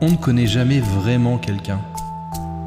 on ne connaît jamais vraiment quelqu'un.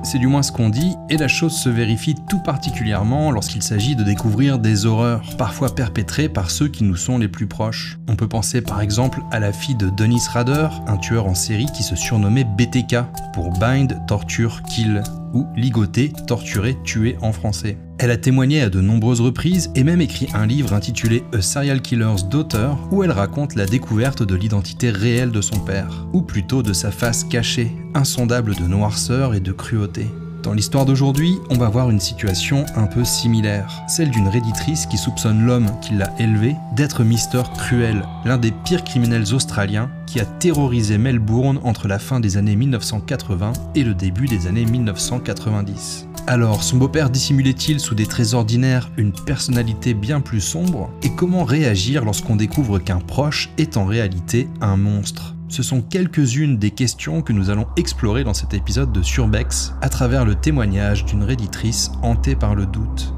C'est du moins ce qu'on dit, et la chose se vérifie tout particulièrement lorsqu'il s'agit de découvrir des horreurs, parfois perpétrées par ceux qui nous sont les plus proches. On peut penser par exemple à la fille de Dennis Rader, un tueur en série qui se surnommait BTK, pour Bind, Torture, Kill, ou Ligoter, Torturer, Tuer en français. Elle a témoigné à de nombreuses reprises et même écrit un livre intitulé A Serial Killer's Daughter où elle raconte la découverte de l'identité réelle de son père, ou plutôt de sa face cachée, insondable de noirceur et de cruauté. Dans l'histoire d'aujourd'hui, on va voir une situation un peu similaire, celle d'une réditrice qui soupçonne l'homme qui l'a élevée d'être Mister Cruel, l'un des pires criminels australiens qui a terrorisé Melbourne entre la fin des années 1980 et le début des années 1990. Alors, son beau-père dissimulait-il sous des traits ordinaires une personnalité bien plus sombre? Et comment réagir lorsqu'on découvre qu'un proche est en réalité un monstre? Ce sont quelques-unes des questions que nous allons explorer dans cet épisode de Surbex à travers le témoignage d'une réditrice hantée par le doute.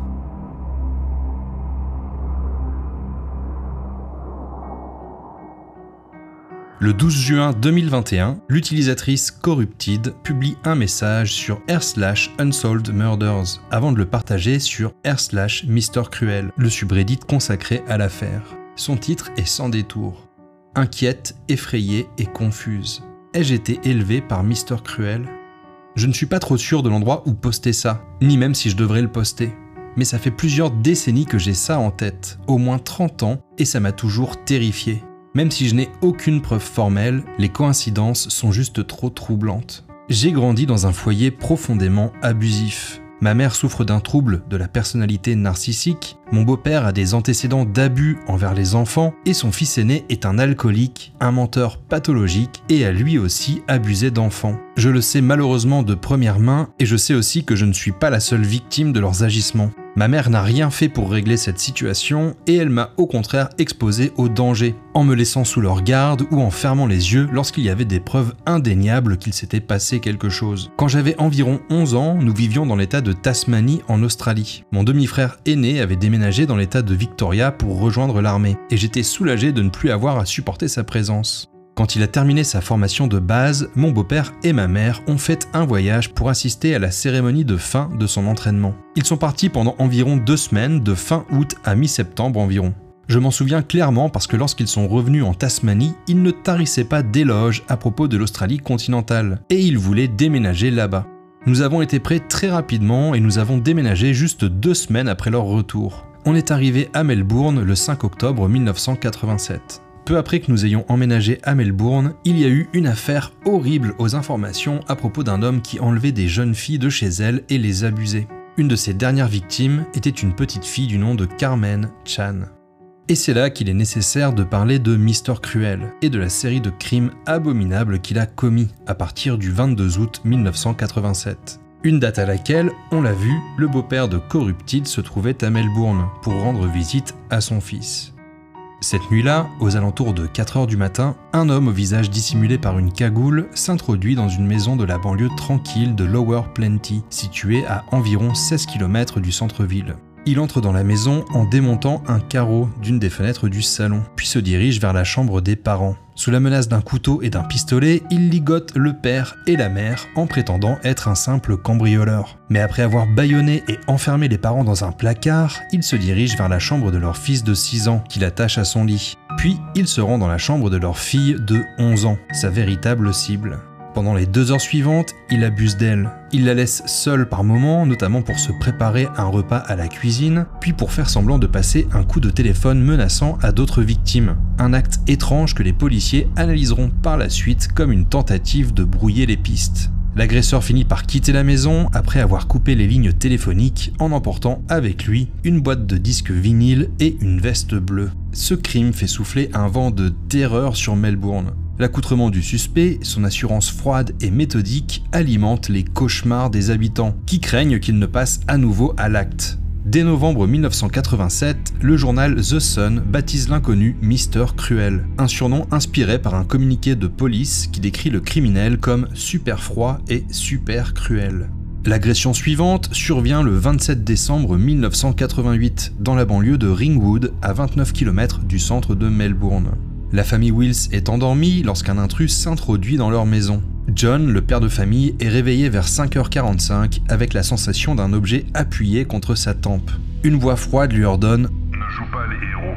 Le 12 juin 2021, l'utilisatrice Corrupted publie un message sur r Unsolved Murders avant de le partager sur r Mister Cruel, le subreddit consacré à l'affaire. Son titre est sans détour. Inquiète, effrayée et confuse. Ai-je été élevé par Mister Cruel? Je ne suis pas trop sûr de l'endroit où poster ça, ni même si je devrais le poster. Mais ça fait plusieurs décennies que j'ai ça en tête, au moins 30 ans, et ça m'a toujours terrifié. Même si je n'ai aucune preuve formelle, les coïncidences sont juste trop troublantes. J'ai grandi dans un foyer profondément abusif. Ma mère souffre d'un trouble de la personnalité narcissique, mon beau-père a des antécédents d'abus envers les enfants et son fils aîné est un alcoolique, un menteur pathologique et a lui aussi abusé d'enfants. Je le sais malheureusement de première main et je sais aussi que je ne suis pas la seule victime de leurs agissements. Ma mère n'a rien fait pour régler cette situation et elle m'a au contraire exposé au danger, en me laissant sous leur garde ou en fermant les yeux lorsqu'il y avait des preuves indéniables qu'il s'était passé quelque chose. Quand j'avais environ 11 ans, nous vivions dans l'état de Tasmanie en Australie. Mon demi-frère aîné avait déménagé dans l'état de Victoria pour rejoindre l'armée et j'étais soulagé de ne plus avoir à supporter sa présence. Quand il a terminé sa formation de base, mon beau-père et ma mère ont fait un voyage pour assister à la cérémonie de fin de son entraînement. Ils sont partis pendant environ deux semaines, de fin août à mi-septembre environ. Je m'en souviens clairement parce que lorsqu'ils sont revenus en Tasmanie, ils ne tarissaient pas d'éloges à propos de l'Australie continentale, et ils voulaient déménager là-bas. Nous avons été prêts très rapidement et nous avons déménagé juste deux semaines après leur retour. On est arrivé à Melbourne le 5 octobre 1987. Peu après que nous ayons emménagé à Melbourne, il y a eu une affaire horrible aux informations à propos d'un homme qui enlevait des jeunes filles de chez elles et les abusait. Une de ses dernières victimes était une petite fille du nom de Carmen Chan. Et c'est là qu'il est nécessaire de parler de Mister Cruel et de la série de crimes abominables qu'il a commis à partir du 22 août 1987. Une date à laquelle, on l'a vu, le beau-père de Corrupted se trouvait à Melbourne pour rendre visite à son fils. Cette nuit-là, aux alentours de 4h du matin, un homme au visage dissimulé par une cagoule s'introduit dans une maison de la banlieue tranquille de Lower Plenty, située à environ 16 km du centre-ville. Il entre dans la maison en démontant un carreau d'une des fenêtres du salon, puis se dirige vers la chambre des parents. Sous la menace d'un couteau et d'un pistolet, il ligote le père et la mère en prétendant être un simple cambrioleur. Mais après avoir bâillonné et enfermé les parents dans un placard, il se dirige vers la chambre de leur fils de 6 ans, qu'il attache à son lit. Puis, il se rend dans la chambre de leur fille de 11 ans, sa véritable cible. Pendant les deux heures suivantes, il abuse d'elle. Il la laisse seule par moments, notamment pour se préparer un repas à la cuisine, puis pour faire semblant de passer un coup de téléphone menaçant à d'autres victimes. Un acte étrange que les policiers analyseront par la suite comme une tentative de brouiller les pistes. L'agresseur finit par quitter la maison après avoir coupé les lignes téléphoniques en emportant avec lui une boîte de disques vinyles et une veste bleue. Ce crime fait souffler un vent de terreur sur Melbourne. L'accoutrement du suspect, son assurance froide et méthodique alimente les cauchemars des habitants, qui craignent qu'il ne passe à nouveau à l'acte. Dès novembre 1987, le journal The Sun baptise l'inconnu Mister Cruel, un surnom inspiré par un communiqué de police qui décrit le criminel comme super froid et super cruel. L'agression suivante survient le 27 décembre 1988 dans la banlieue de Ringwood, à 29 km du centre de Melbourne. La famille Wills est endormie lorsqu'un intrus s'introduit dans leur maison. John, le père de famille, est réveillé vers 5h45 avec la sensation d'un objet appuyé contre sa tempe. Une voix froide lui ordonne Ne joue pas les héros.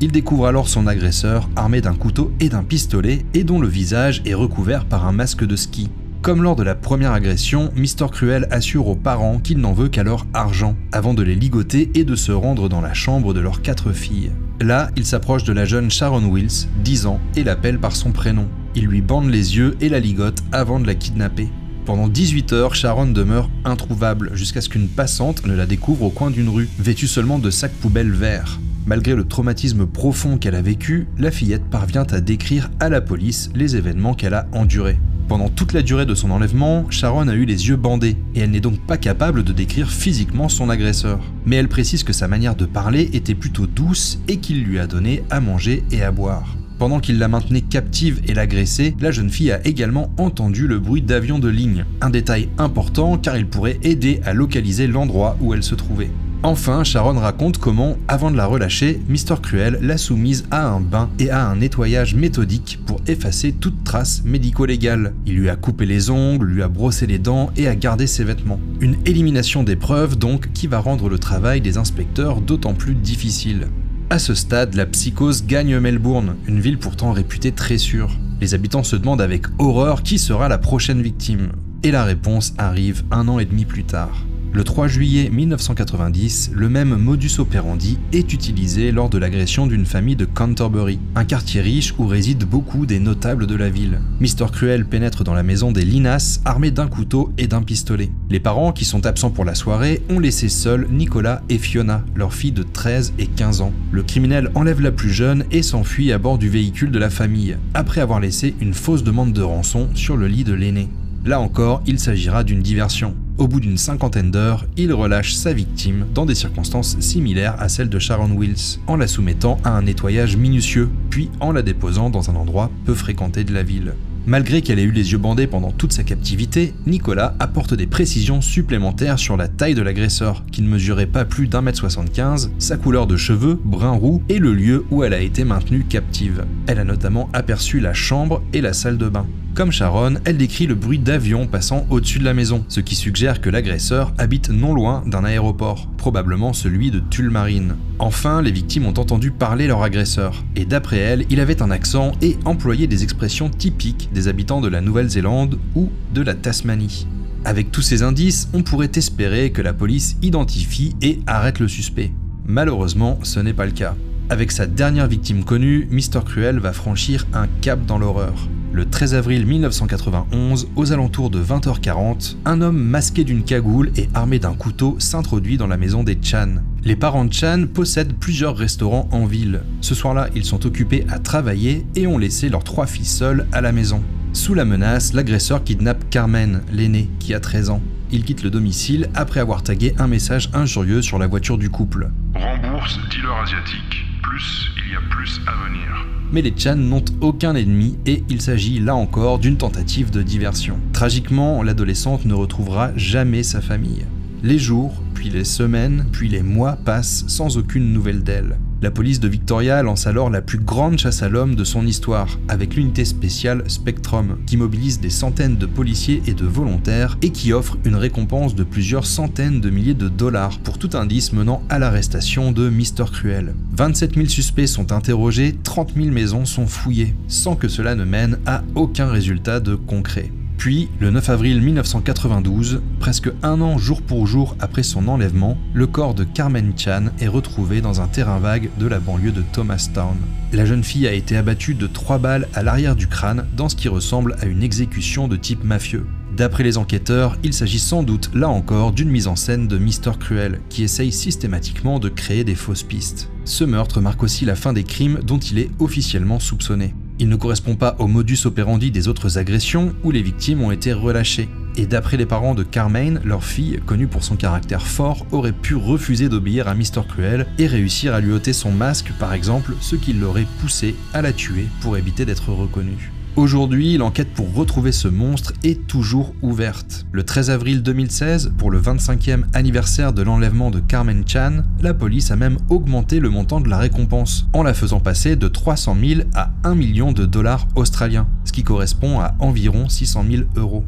Il découvre alors son agresseur armé d'un couteau et d'un pistolet et dont le visage est recouvert par un masque de ski. Comme lors de la première agression, Mister Cruel assure aux parents qu'il n'en veut qu'à leur argent, avant de les ligoter et de se rendre dans la chambre de leurs quatre filles. Là, il s'approche de la jeune Sharon Wills, 10 ans, et l'appelle par son prénom. Il lui bande les yeux et la ligote avant de la kidnapper. Pendant 18 heures, Sharon demeure introuvable jusqu'à ce qu'une passante ne la découvre au coin d'une rue, vêtue seulement de sacs poubelles verts. Malgré le traumatisme profond qu'elle a vécu, la fillette parvient à décrire à la police les événements qu'elle a endurés. Pendant toute la durée de son enlèvement, Sharon a eu les yeux bandés et elle n'est donc pas capable de décrire physiquement son agresseur. Mais elle précise que sa manière de parler était plutôt douce et qu'il lui a donné à manger et à boire. Pendant qu'il la maintenait captive et l'agressait, la jeune fille a également entendu le bruit d'avions de ligne, un détail important car il pourrait aider à localiser l'endroit où elle se trouvait. Enfin, Sharon raconte comment, avant de la relâcher, Mr. Cruel l'a soumise à un bain et à un nettoyage méthodique pour effacer toute trace médico-légale. Il lui a coupé les ongles, lui a brossé les dents et a gardé ses vêtements. Une élimination des preuves donc qui va rendre le travail des inspecteurs d'autant plus difficile. À ce stade, la psychose gagne Melbourne, une ville pourtant réputée très sûre. Les habitants se demandent avec horreur qui sera la prochaine victime. Et la réponse arrive un an et demi plus tard. Le 3 juillet 1990, le même modus operandi est utilisé lors de l'agression d'une famille de Canterbury, un quartier riche où résident beaucoup des notables de la ville. Mister Cruel pénètre dans la maison des Linas armé d'un couteau et d'un pistolet. Les parents, qui sont absents pour la soirée, ont laissé seuls Nicolas et Fiona, leurs filles de 13 et 15 ans. Le criminel enlève la plus jeune et s'enfuit à bord du véhicule de la famille, après avoir laissé une fausse demande de rançon sur le lit de l'aîné. Là encore, il s'agira d'une diversion. Au bout d'une cinquantaine d'heures, il relâche sa victime dans des circonstances similaires à celles de Sharon Wills, en la soumettant à un nettoyage minutieux, puis en la déposant dans un endroit peu fréquenté de la ville. Malgré qu'elle ait eu les yeux bandés pendant toute sa captivité, Nicolas apporte des précisions supplémentaires sur la taille de l'agresseur, qui ne mesurait pas plus d'un mètre 75, sa couleur de cheveux, brun roux, et le lieu où elle a été maintenue captive. Elle a notamment aperçu la chambre et la salle de bain. Comme Sharon, elle décrit le bruit d'avions passant au-dessus de la maison, ce qui suggère que l'agresseur habite non loin d'un aéroport, probablement celui de Tullmarine. Enfin, les victimes ont entendu parler leur agresseur, et d'après elle, il avait un accent et employait des expressions typiques habitants de la Nouvelle-Zélande ou de la Tasmanie. Avec tous ces indices, on pourrait espérer que la police identifie et arrête le suspect. Malheureusement, ce n'est pas le cas. Avec sa dernière victime connue, Mr. Cruel va franchir un cap dans l'horreur. Le 13 avril 1991, aux alentours de 20h40, un homme masqué d'une cagoule et armé d'un couteau s'introduit dans la maison des Chan. Les parents de Chan possèdent plusieurs restaurants en ville. Ce soir-là, ils sont occupés à travailler et ont laissé leurs trois filles seules à la maison. Sous la menace, l'agresseur kidnappe Carmen, l'aînée, qui a 13 ans. Il quitte le domicile après avoir tagué un message injurieux sur la voiture du couple. Rembourse dealer asiatique. Plus, il y a plus à venir. Mais les Chan n'ont aucun ennemi et il s'agit là encore d'une tentative de diversion. Tragiquement, l'adolescente ne retrouvera jamais sa famille. Les jours, puis les semaines, puis les mois passent sans aucune nouvelle d'elle. La police de Victoria lance alors la plus grande chasse à l'homme de son histoire, avec l'unité spéciale Spectrum, qui mobilise des centaines de policiers et de volontaires et qui offre une récompense de plusieurs centaines de milliers de dollars pour tout indice menant à l'arrestation de Mr. Cruel. 27 000 suspects sont interrogés, 30 000 maisons sont fouillées, sans que cela ne mène à aucun résultat de concret. Puis, le 9 avril 1992, presque un an jour pour jour après son enlèvement, le corps de Carmen Chan est retrouvé dans un terrain vague de la banlieue de Thomastown. La jeune fille a été abattue de trois balles à l'arrière du crâne dans ce qui ressemble à une exécution de type mafieux. D'après les enquêteurs, il s'agit sans doute là encore d'une mise en scène de Mr. Cruel qui essaye systématiquement de créer des fausses pistes. Ce meurtre marque aussi la fin des crimes dont il est officiellement soupçonné. Il ne correspond pas au modus operandi des autres agressions où les victimes ont été relâchées. Et d'après les parents de Carmine, leur fille, connue pour son caractère fort, aurait pu refuser d'obéir à Mr. Cruel et réussir à lui ôter son masque par exemple, ce qui l'aurait poussé à la tuer pour éviter d'être reconnue. Aujourd'hui, l'enquête pour retrouver ce monstre est toujours ouverte. Le 13 avril 2016, pour le 25e anniversaire de l'enlèvement de Carmen Chan, la police a même augmenté le montant de la récompense, en la faisant passer de 300 000 à 1 million de dollars australiens, ce qui correspond à environ 600 000 euros.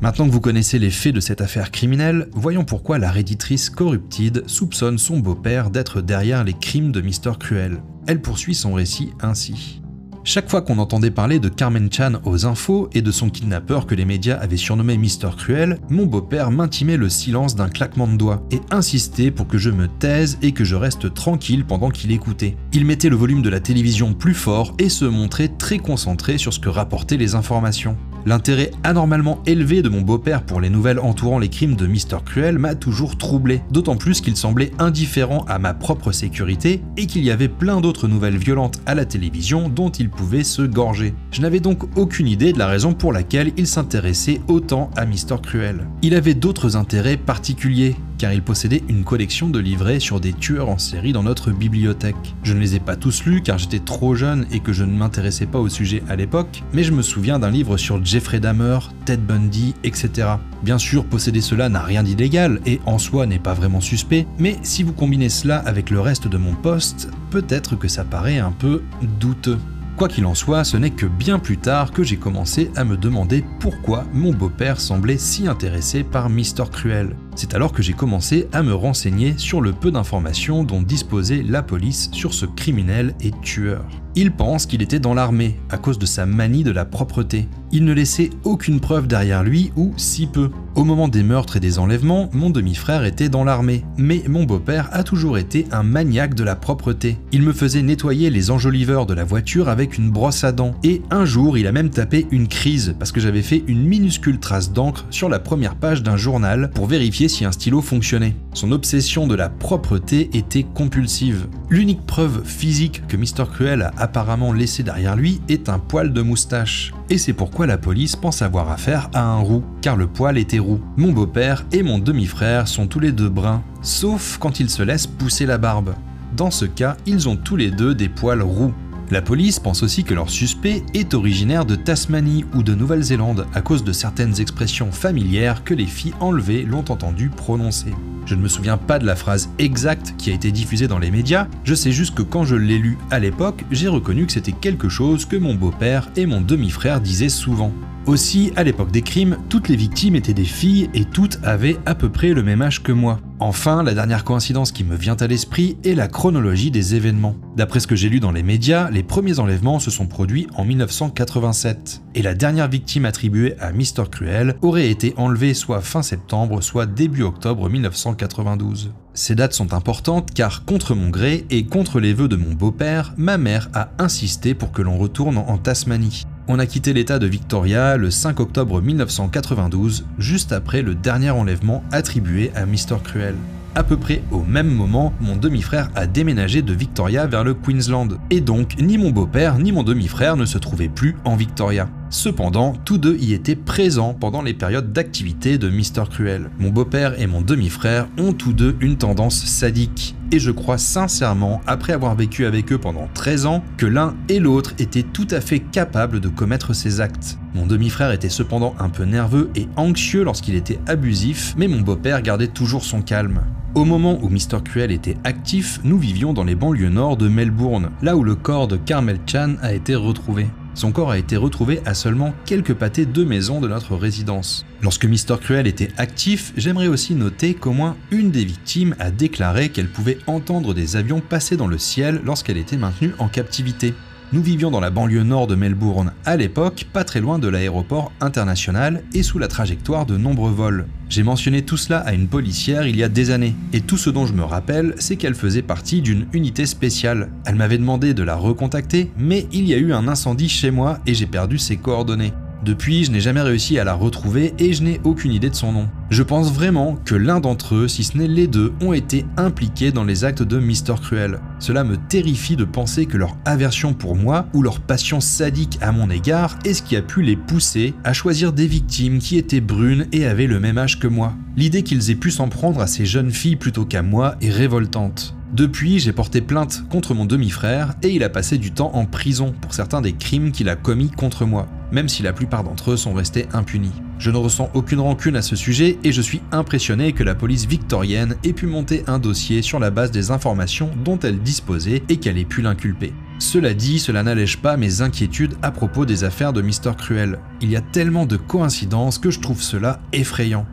Maintenant que vous connaissez les faits de cette affaire criminelle, voyons pourquoi la réditrice Corrupted soupçonne son beau-père d'être derrière les crimes de Mr. Cruel. Elle poursuit son récit ainsi. Chaque fois qu'on entendait parler de Carmen Chan aux infos et de son kidnappeur que les médias avaient surnommé Mister Cruel, mon beau-père m'intimait le silence d'un claquement de doigts et insistait pour que je me taise et que je reste tranquille pendant qu'il écoutait. Il mettait le volume de la télévision plus fort et se montrait très concentré sur ce que rapportaient les informations. L'intérêt anormalement élevé de mon beau-père pour les nouvelles entourant les crimes de Mister Cruel m'a toujours troublé, d'autant plus qu'il semblait indifférent à ma propre sécurité et qu'il y avait plein d'autres nouvelles violentes à la télévision dont il pouvait se gorger. Je n'avais donc aucune idée de la raison pour laquelle il s'intéressait autant à Mister Cruel. Il avait d'autres intérêts particuliers, car il possédait une collection de livrets sur des tueurs en série dans notre bibliothèque. Je ne les ai pas tous lus car j'étais trop jeune et que je ne m'intéressais pas au sujet à l'époque, mais je me souviens d'un livre sur Jeffrey Dahmer, Ted Bundy, etc. Bien sûr, posséder cela n'a rien d'illégal et en soi n'est pas vraiment suspect, mais si vous combinez cela avec le reste de mon poste, peut-être que ça paraît un peu douteux. Quoi qu'il en soit, ce n'est que bien plus tard que j'ai commencé à me demander pourquoi mon beau-père semblait si intéressé par Mister Cruel. C'est alors que j'ai commencé à me renseigner sur le peu d'informations dont disposait la police sur ce criminel et tueur. Il pense qu'il était dans l'armée à cause de sa manie de la propreté. Il ne laissait aucune preuve derrière lui ou si peu. Au moment des meurtres et des enlèvements, mon demi-frère était dans l'armée, mais mon beau-père a toujours été un maniaque de la propreté. Il me faisait nettoyer les enjoliveurs de la voiture avec une brosse à dents, et un jour il a même tapé une crise parce que j'avais fait une minuscule trace d'encre sur la première page d'un journal pour vérifier si un stylo fonctionnait. Son obsession de la propreté était compulsive. L'unique preuve physique que Mr. Cruel a apparemment laissé derrière lui est un poil de moustache. Et c'est pourquoi la police pense avoir affaire à un roux, car le poil était roux. Mon beau-père et mon demi-frère sont tous les deux bruns, sauf quand ils se laissent pousser la barbe. Dans ce cas, ils ont tous les deux des poils roux. La police pense aussi que leur suspect est originaire de Tasmanie ou de Nouvelle-Zélande à cause de certaines expressions familières que les filles enlevées l'ont entendu prononcer. Je ne me souviens pas de la phrase exacte qui a été diffusée dans les médias, je sais juste que quand je l'ai lu à l'époque, j'ai reconnu que c'était quelque chose que mon beau-père et mon demi-frère disaient souvent. Aussi, à l'époque des crimes, toutes les victimes étaient des filles et toutes avaient à peu près le même âge que moi. Enfin, la dernière coïncidence qui me vient à l'esprit est la chronologie des événements. D'après ce que j'ai lu dans les médias, les premiers enlèvements se sont produits en 1987, et la dernière victime attribuée à Mister Cruel aurait été enlevée soit fin septembre, soit début octobre 1992. Ces dates sont importantes car, contre mon gré et contre les vœux de mon beau-père, ma mère a insisté pour que l'on retourne en Tasmanie. On a quitté l'état de Victoria le 5 octobre 1992, juste après le dernier enlèvement attribué à Mr. Cruel. À peu près au même moment, mon demi-frère a déménagé de Victoria vers le Queensland, et donc ni mon beau-père ni mon demi-frère ne se trouvaient plus en Victoria. Cependant, tous deux y étaient présents pendant les périodes d'activité de Mister Cruel. Mon beau-père et mon demi-frère ont tous deux une tendance sadique. Et je crois sincèrement, après avoir vécu avec eux pendant 13 ans, que l'un et l'autre étaient tout à fait capables de commettre ces actes. Mon demi-frère était cependant un peu nerveux et anxieux lorsqu'il était abusif, mais mon beau-père gardait toujours son calme. Au moment où Mr. Cruel était actif, nous vivions dans les banlieues nord de Melbourne, là où le corps de Carmel Chan a été retrouvé. Son corps a été retrouvé à seulement quelques pâtés de maison de notre résidence. Lorsque Mr. Cruel était actif, j'aimerais aussi noter qu'au moins une des victimes a déclaré qu'elle pouvait entendre des avions passer dans le ciel lorsqu'elle était maintenue en captivité. Nous vivions dans la banlieue nord de Melbourne à l'époque, pas très loin de l'aéroport international et sous la trajectoire de nombreux vols. J'ai mentionné tout cela à une policière il y a des années, et tout ce dont je me rappelle, c'est qu'elle faisait partie d'une unité spéciale. Elle m'avait demandé de la recontacter, mais il y a eu un incendie chez moi et j'ai perdu ses coordonnées. Depuis, je n'ai jamais réussi à la retrouver et je n'ai aucune idée de son nom. Je pense vraiment que l'un d'entre eux, si ce n'est les deux, ont été impliqués dans les actes de Mister Cruel. Cela me terrifie de penser que leur aversion pour moi ou leur passion sadique à mon égard est ce qui a pu les pousser à choisir des victimes qui étaient brunes et avaient le même âge que moi. L'idée qu'ils aient pu s'en prendre à ces jeunes filles plutôt qu'à moi est révoltante. Depuis, j'ai porté plainte contre mon demi-frère et il a passé du temps en prison pour certains des crimes qu'il a commis contre moi, même si la plupart d'entre eux sont restés impunis. Je ne ressens aucune rancune à ce sujet et je suis impressionné que la police victorienne ait pu monter un dossier sur la base des informations dont elle disposait et qu'elle ait pu l'inculper. Cela dit, cela n'allège pas mes inquiétudes à propos des affaires de Mister Cruel. Il y a tellement de coïncidences que je trouve cela effrayant.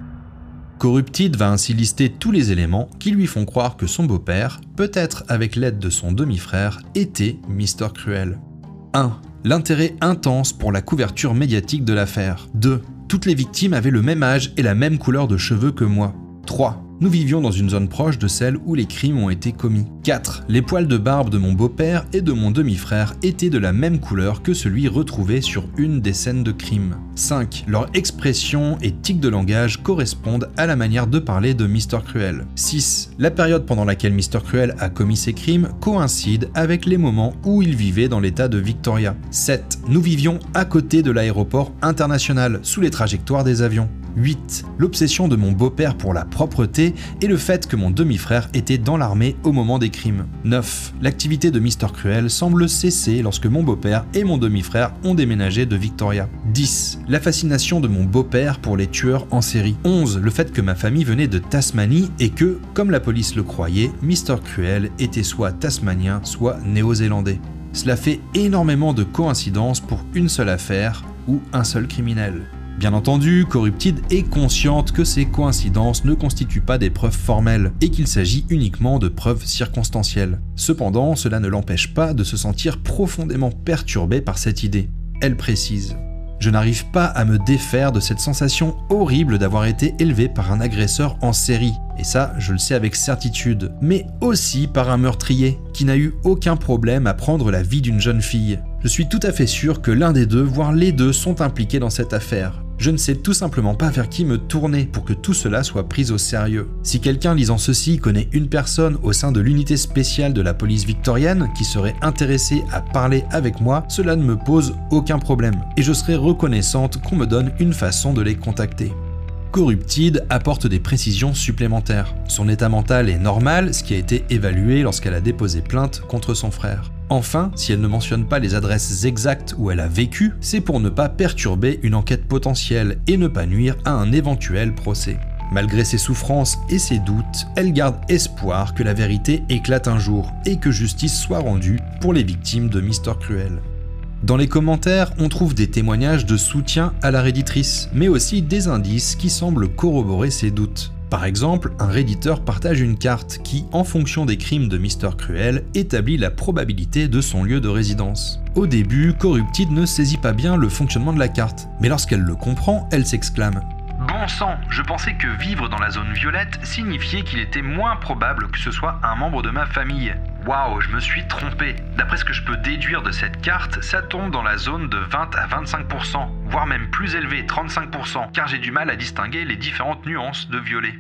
Corrupted va ainsi lister tous les éléments qui lui font croire que son beau-père, peut-être avec l'aide de son demi-frère, était Mister Cruel. 1. L'intérêt intense pour la couverture médiatique de l'affaire. 2. Toutes les victimes avaient le même âge et la même couleur de cheveux que moi. 3. Nous vivions dans une zone proche de celle où les crimes ont été commis. 4. Les poils de barbe de mon beau-père et de mon demi-frère étaient de la même couleur que celui retrouvé sur une des scènes de crime. 5. Leur expression et tic de langage correspondent à la manière de parler de Mr. Cruel. 6. La période pendant laquelle Mr. Cruel a commis ses crimes coïncide avec les moments où il vivait dans l'état de Victoria. 7. Nous vivions à côté de l'aéroport international, sous les trajectoires des avions. 8. L'obsession de mon beau-père pour la propreté et le fait que mon demi-frère était dans l'armée au moment des crimes. 9. L'activité de Mr. Cruel semble cesser lorsque mon beau-père et mon demi-frère ont déménagé de Victoria. 10. La fascination de mon beau-père pour les tueurs en série. 11. Le fait que ma famille venait de Tasmanie et que, comme la police le croyait, Mr. Cruel était soit tasmanien, soit néo-zélandais. Cela fait énormément de coïncidences pour une seule affaire ou un seul criminel. Bien entendu, Corrupted est consciente que ces coïncidences ne constituent pas des preuves formelles et qu'il s'agit uniquement de preuves circonstancielles. Cependant, cela ne l'empêche pas de se sentir profondément perturbée par cette idée. Elle précise je n'arrive pas à me défaire de cette sensation horrible d'avoir été élevé par un agresseur en série, et ça je le sais avec certitude, mais aussi par un meurtrier qui n'a eu aucun problème à prendre la vie d'une jeune fille. Je suis tout à fait sûr que l'un des deux, voire les deux, sont impliqués dans cette affaire. Je ne sais tout simplement pas vers qui me tourner pour que tout cela soit pris au sérieux. Si quelqu'un lisant ceci connaît une personne au sein de l'unité spéciale de la police victorienne qui serait intéressée à parler avec moi, cela ne me pose aucun problème, et je serai reconnaissante qu'on me donne une façon de les contacter. Corrupted apporte des précisions supplémentaires. Son état mental est normal, ce qui a été évalué lorsqu'elle a déposé plainte contre son frère. Enfin, si elle ne mentionne pas les adresses exactes où elle a vécu, c'est pour ne pas perturber une enquête potentielle et ne pas nuire à un éventuel procès. Malgré ses souffrances et ses doutes, elle garde espoir que la vérité éclate un jour et que justice soit rendue pour les victimes de Mister Cruel. Dans les commentaires, on trouve des témoignages de soutien à la redditrice, mais aussi des indices qui semblent corroborer ses doutes. Par exemple, un redditeur partage une carte qui, en fonction des crimes de Mister Cruel, établit la probabilité de son lieu de résidence. Au début, Corrupted ne saisit pas bien le fonctionnement de la carte, mais lorsqu'elle le comprend, elle s'exclame Bon sang, je pensais que vivre dans la zone violette signifiait qu'il était moins probable que ce soit un membre de ma famille. Waouh, je me suis trompé. D'après ce que je peux déduire de cette carte, ça tombe dans la zone de 20 à 25%, voire même plus élevé, 35%, car j'ai du mal à distinguer les différentes nuances de violet.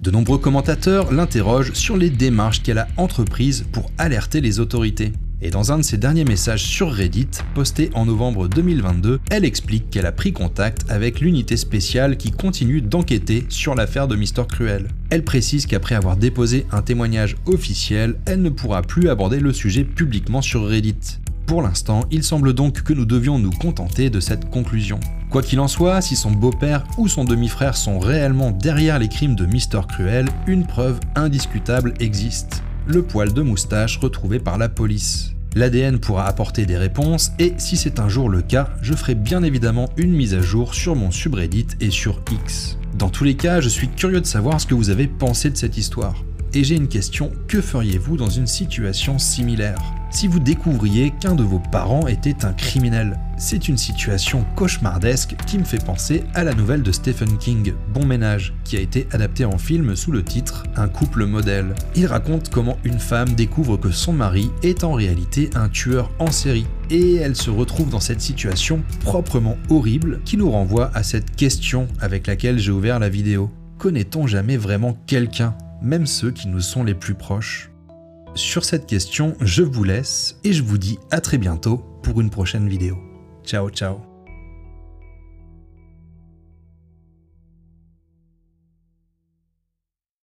De nombreux commentateurs l'interrogent sur les démarches qu'elle a entreprises pour alerter les autorités. Et dans un de ses derniers messages sur Reddit, posté en novembre 2022, elle explique qu'elle a pris contact avec l'unité spéciale qui continue d'enquêter sur l'affaire de Mister Cruel. Elle précise qu'après avoir déposé un témoignage officiel, elle ne pourra plus aborder le sujet publiquement sur Reddit. Pour l'instant, il semble donc que nous devions nous contenter de cette conclusion. Quoi qu'il en soit, si son beau-père ou son demi-frère sont réellement derrière les crimes de Mister Cruel, une preuve indiscutable existe le poil de moustache retrouvé par la police. L'ADN pourra apporter des réponses et si c'est un jour le cas, je ferai bien évidemment une mise à jour sur mon subreddit et sur X. Dans tous les cas, je suis curieux de savoir ce que vous avez pensé de cette histoire. Et j'ai une question, que feriez-vous dans une situation similaire? Si vous découvriez qu'un de vos parents était un criminel? C'est une situation cauchemardesque qui me fait penser à la nouvelle de Stephen King, Bon Ménage, qui a été adaptée en film sous le titre Un couple modèle. Il raconte comment une femme découvre que son mari est en réalité un tueur en série. Et elle se retrouve dans cette situation proprement horrible qui nous renvoie à cette question avec laquelle j'ai ouvert la vidéo. Connaît-on jamais vraiment quelqu'un, même ceux qui nous sont les plus proches? Sur cette question, je vous laisse et je vous dis à très bientôt pour une prochaine vidéo. Ciao ciao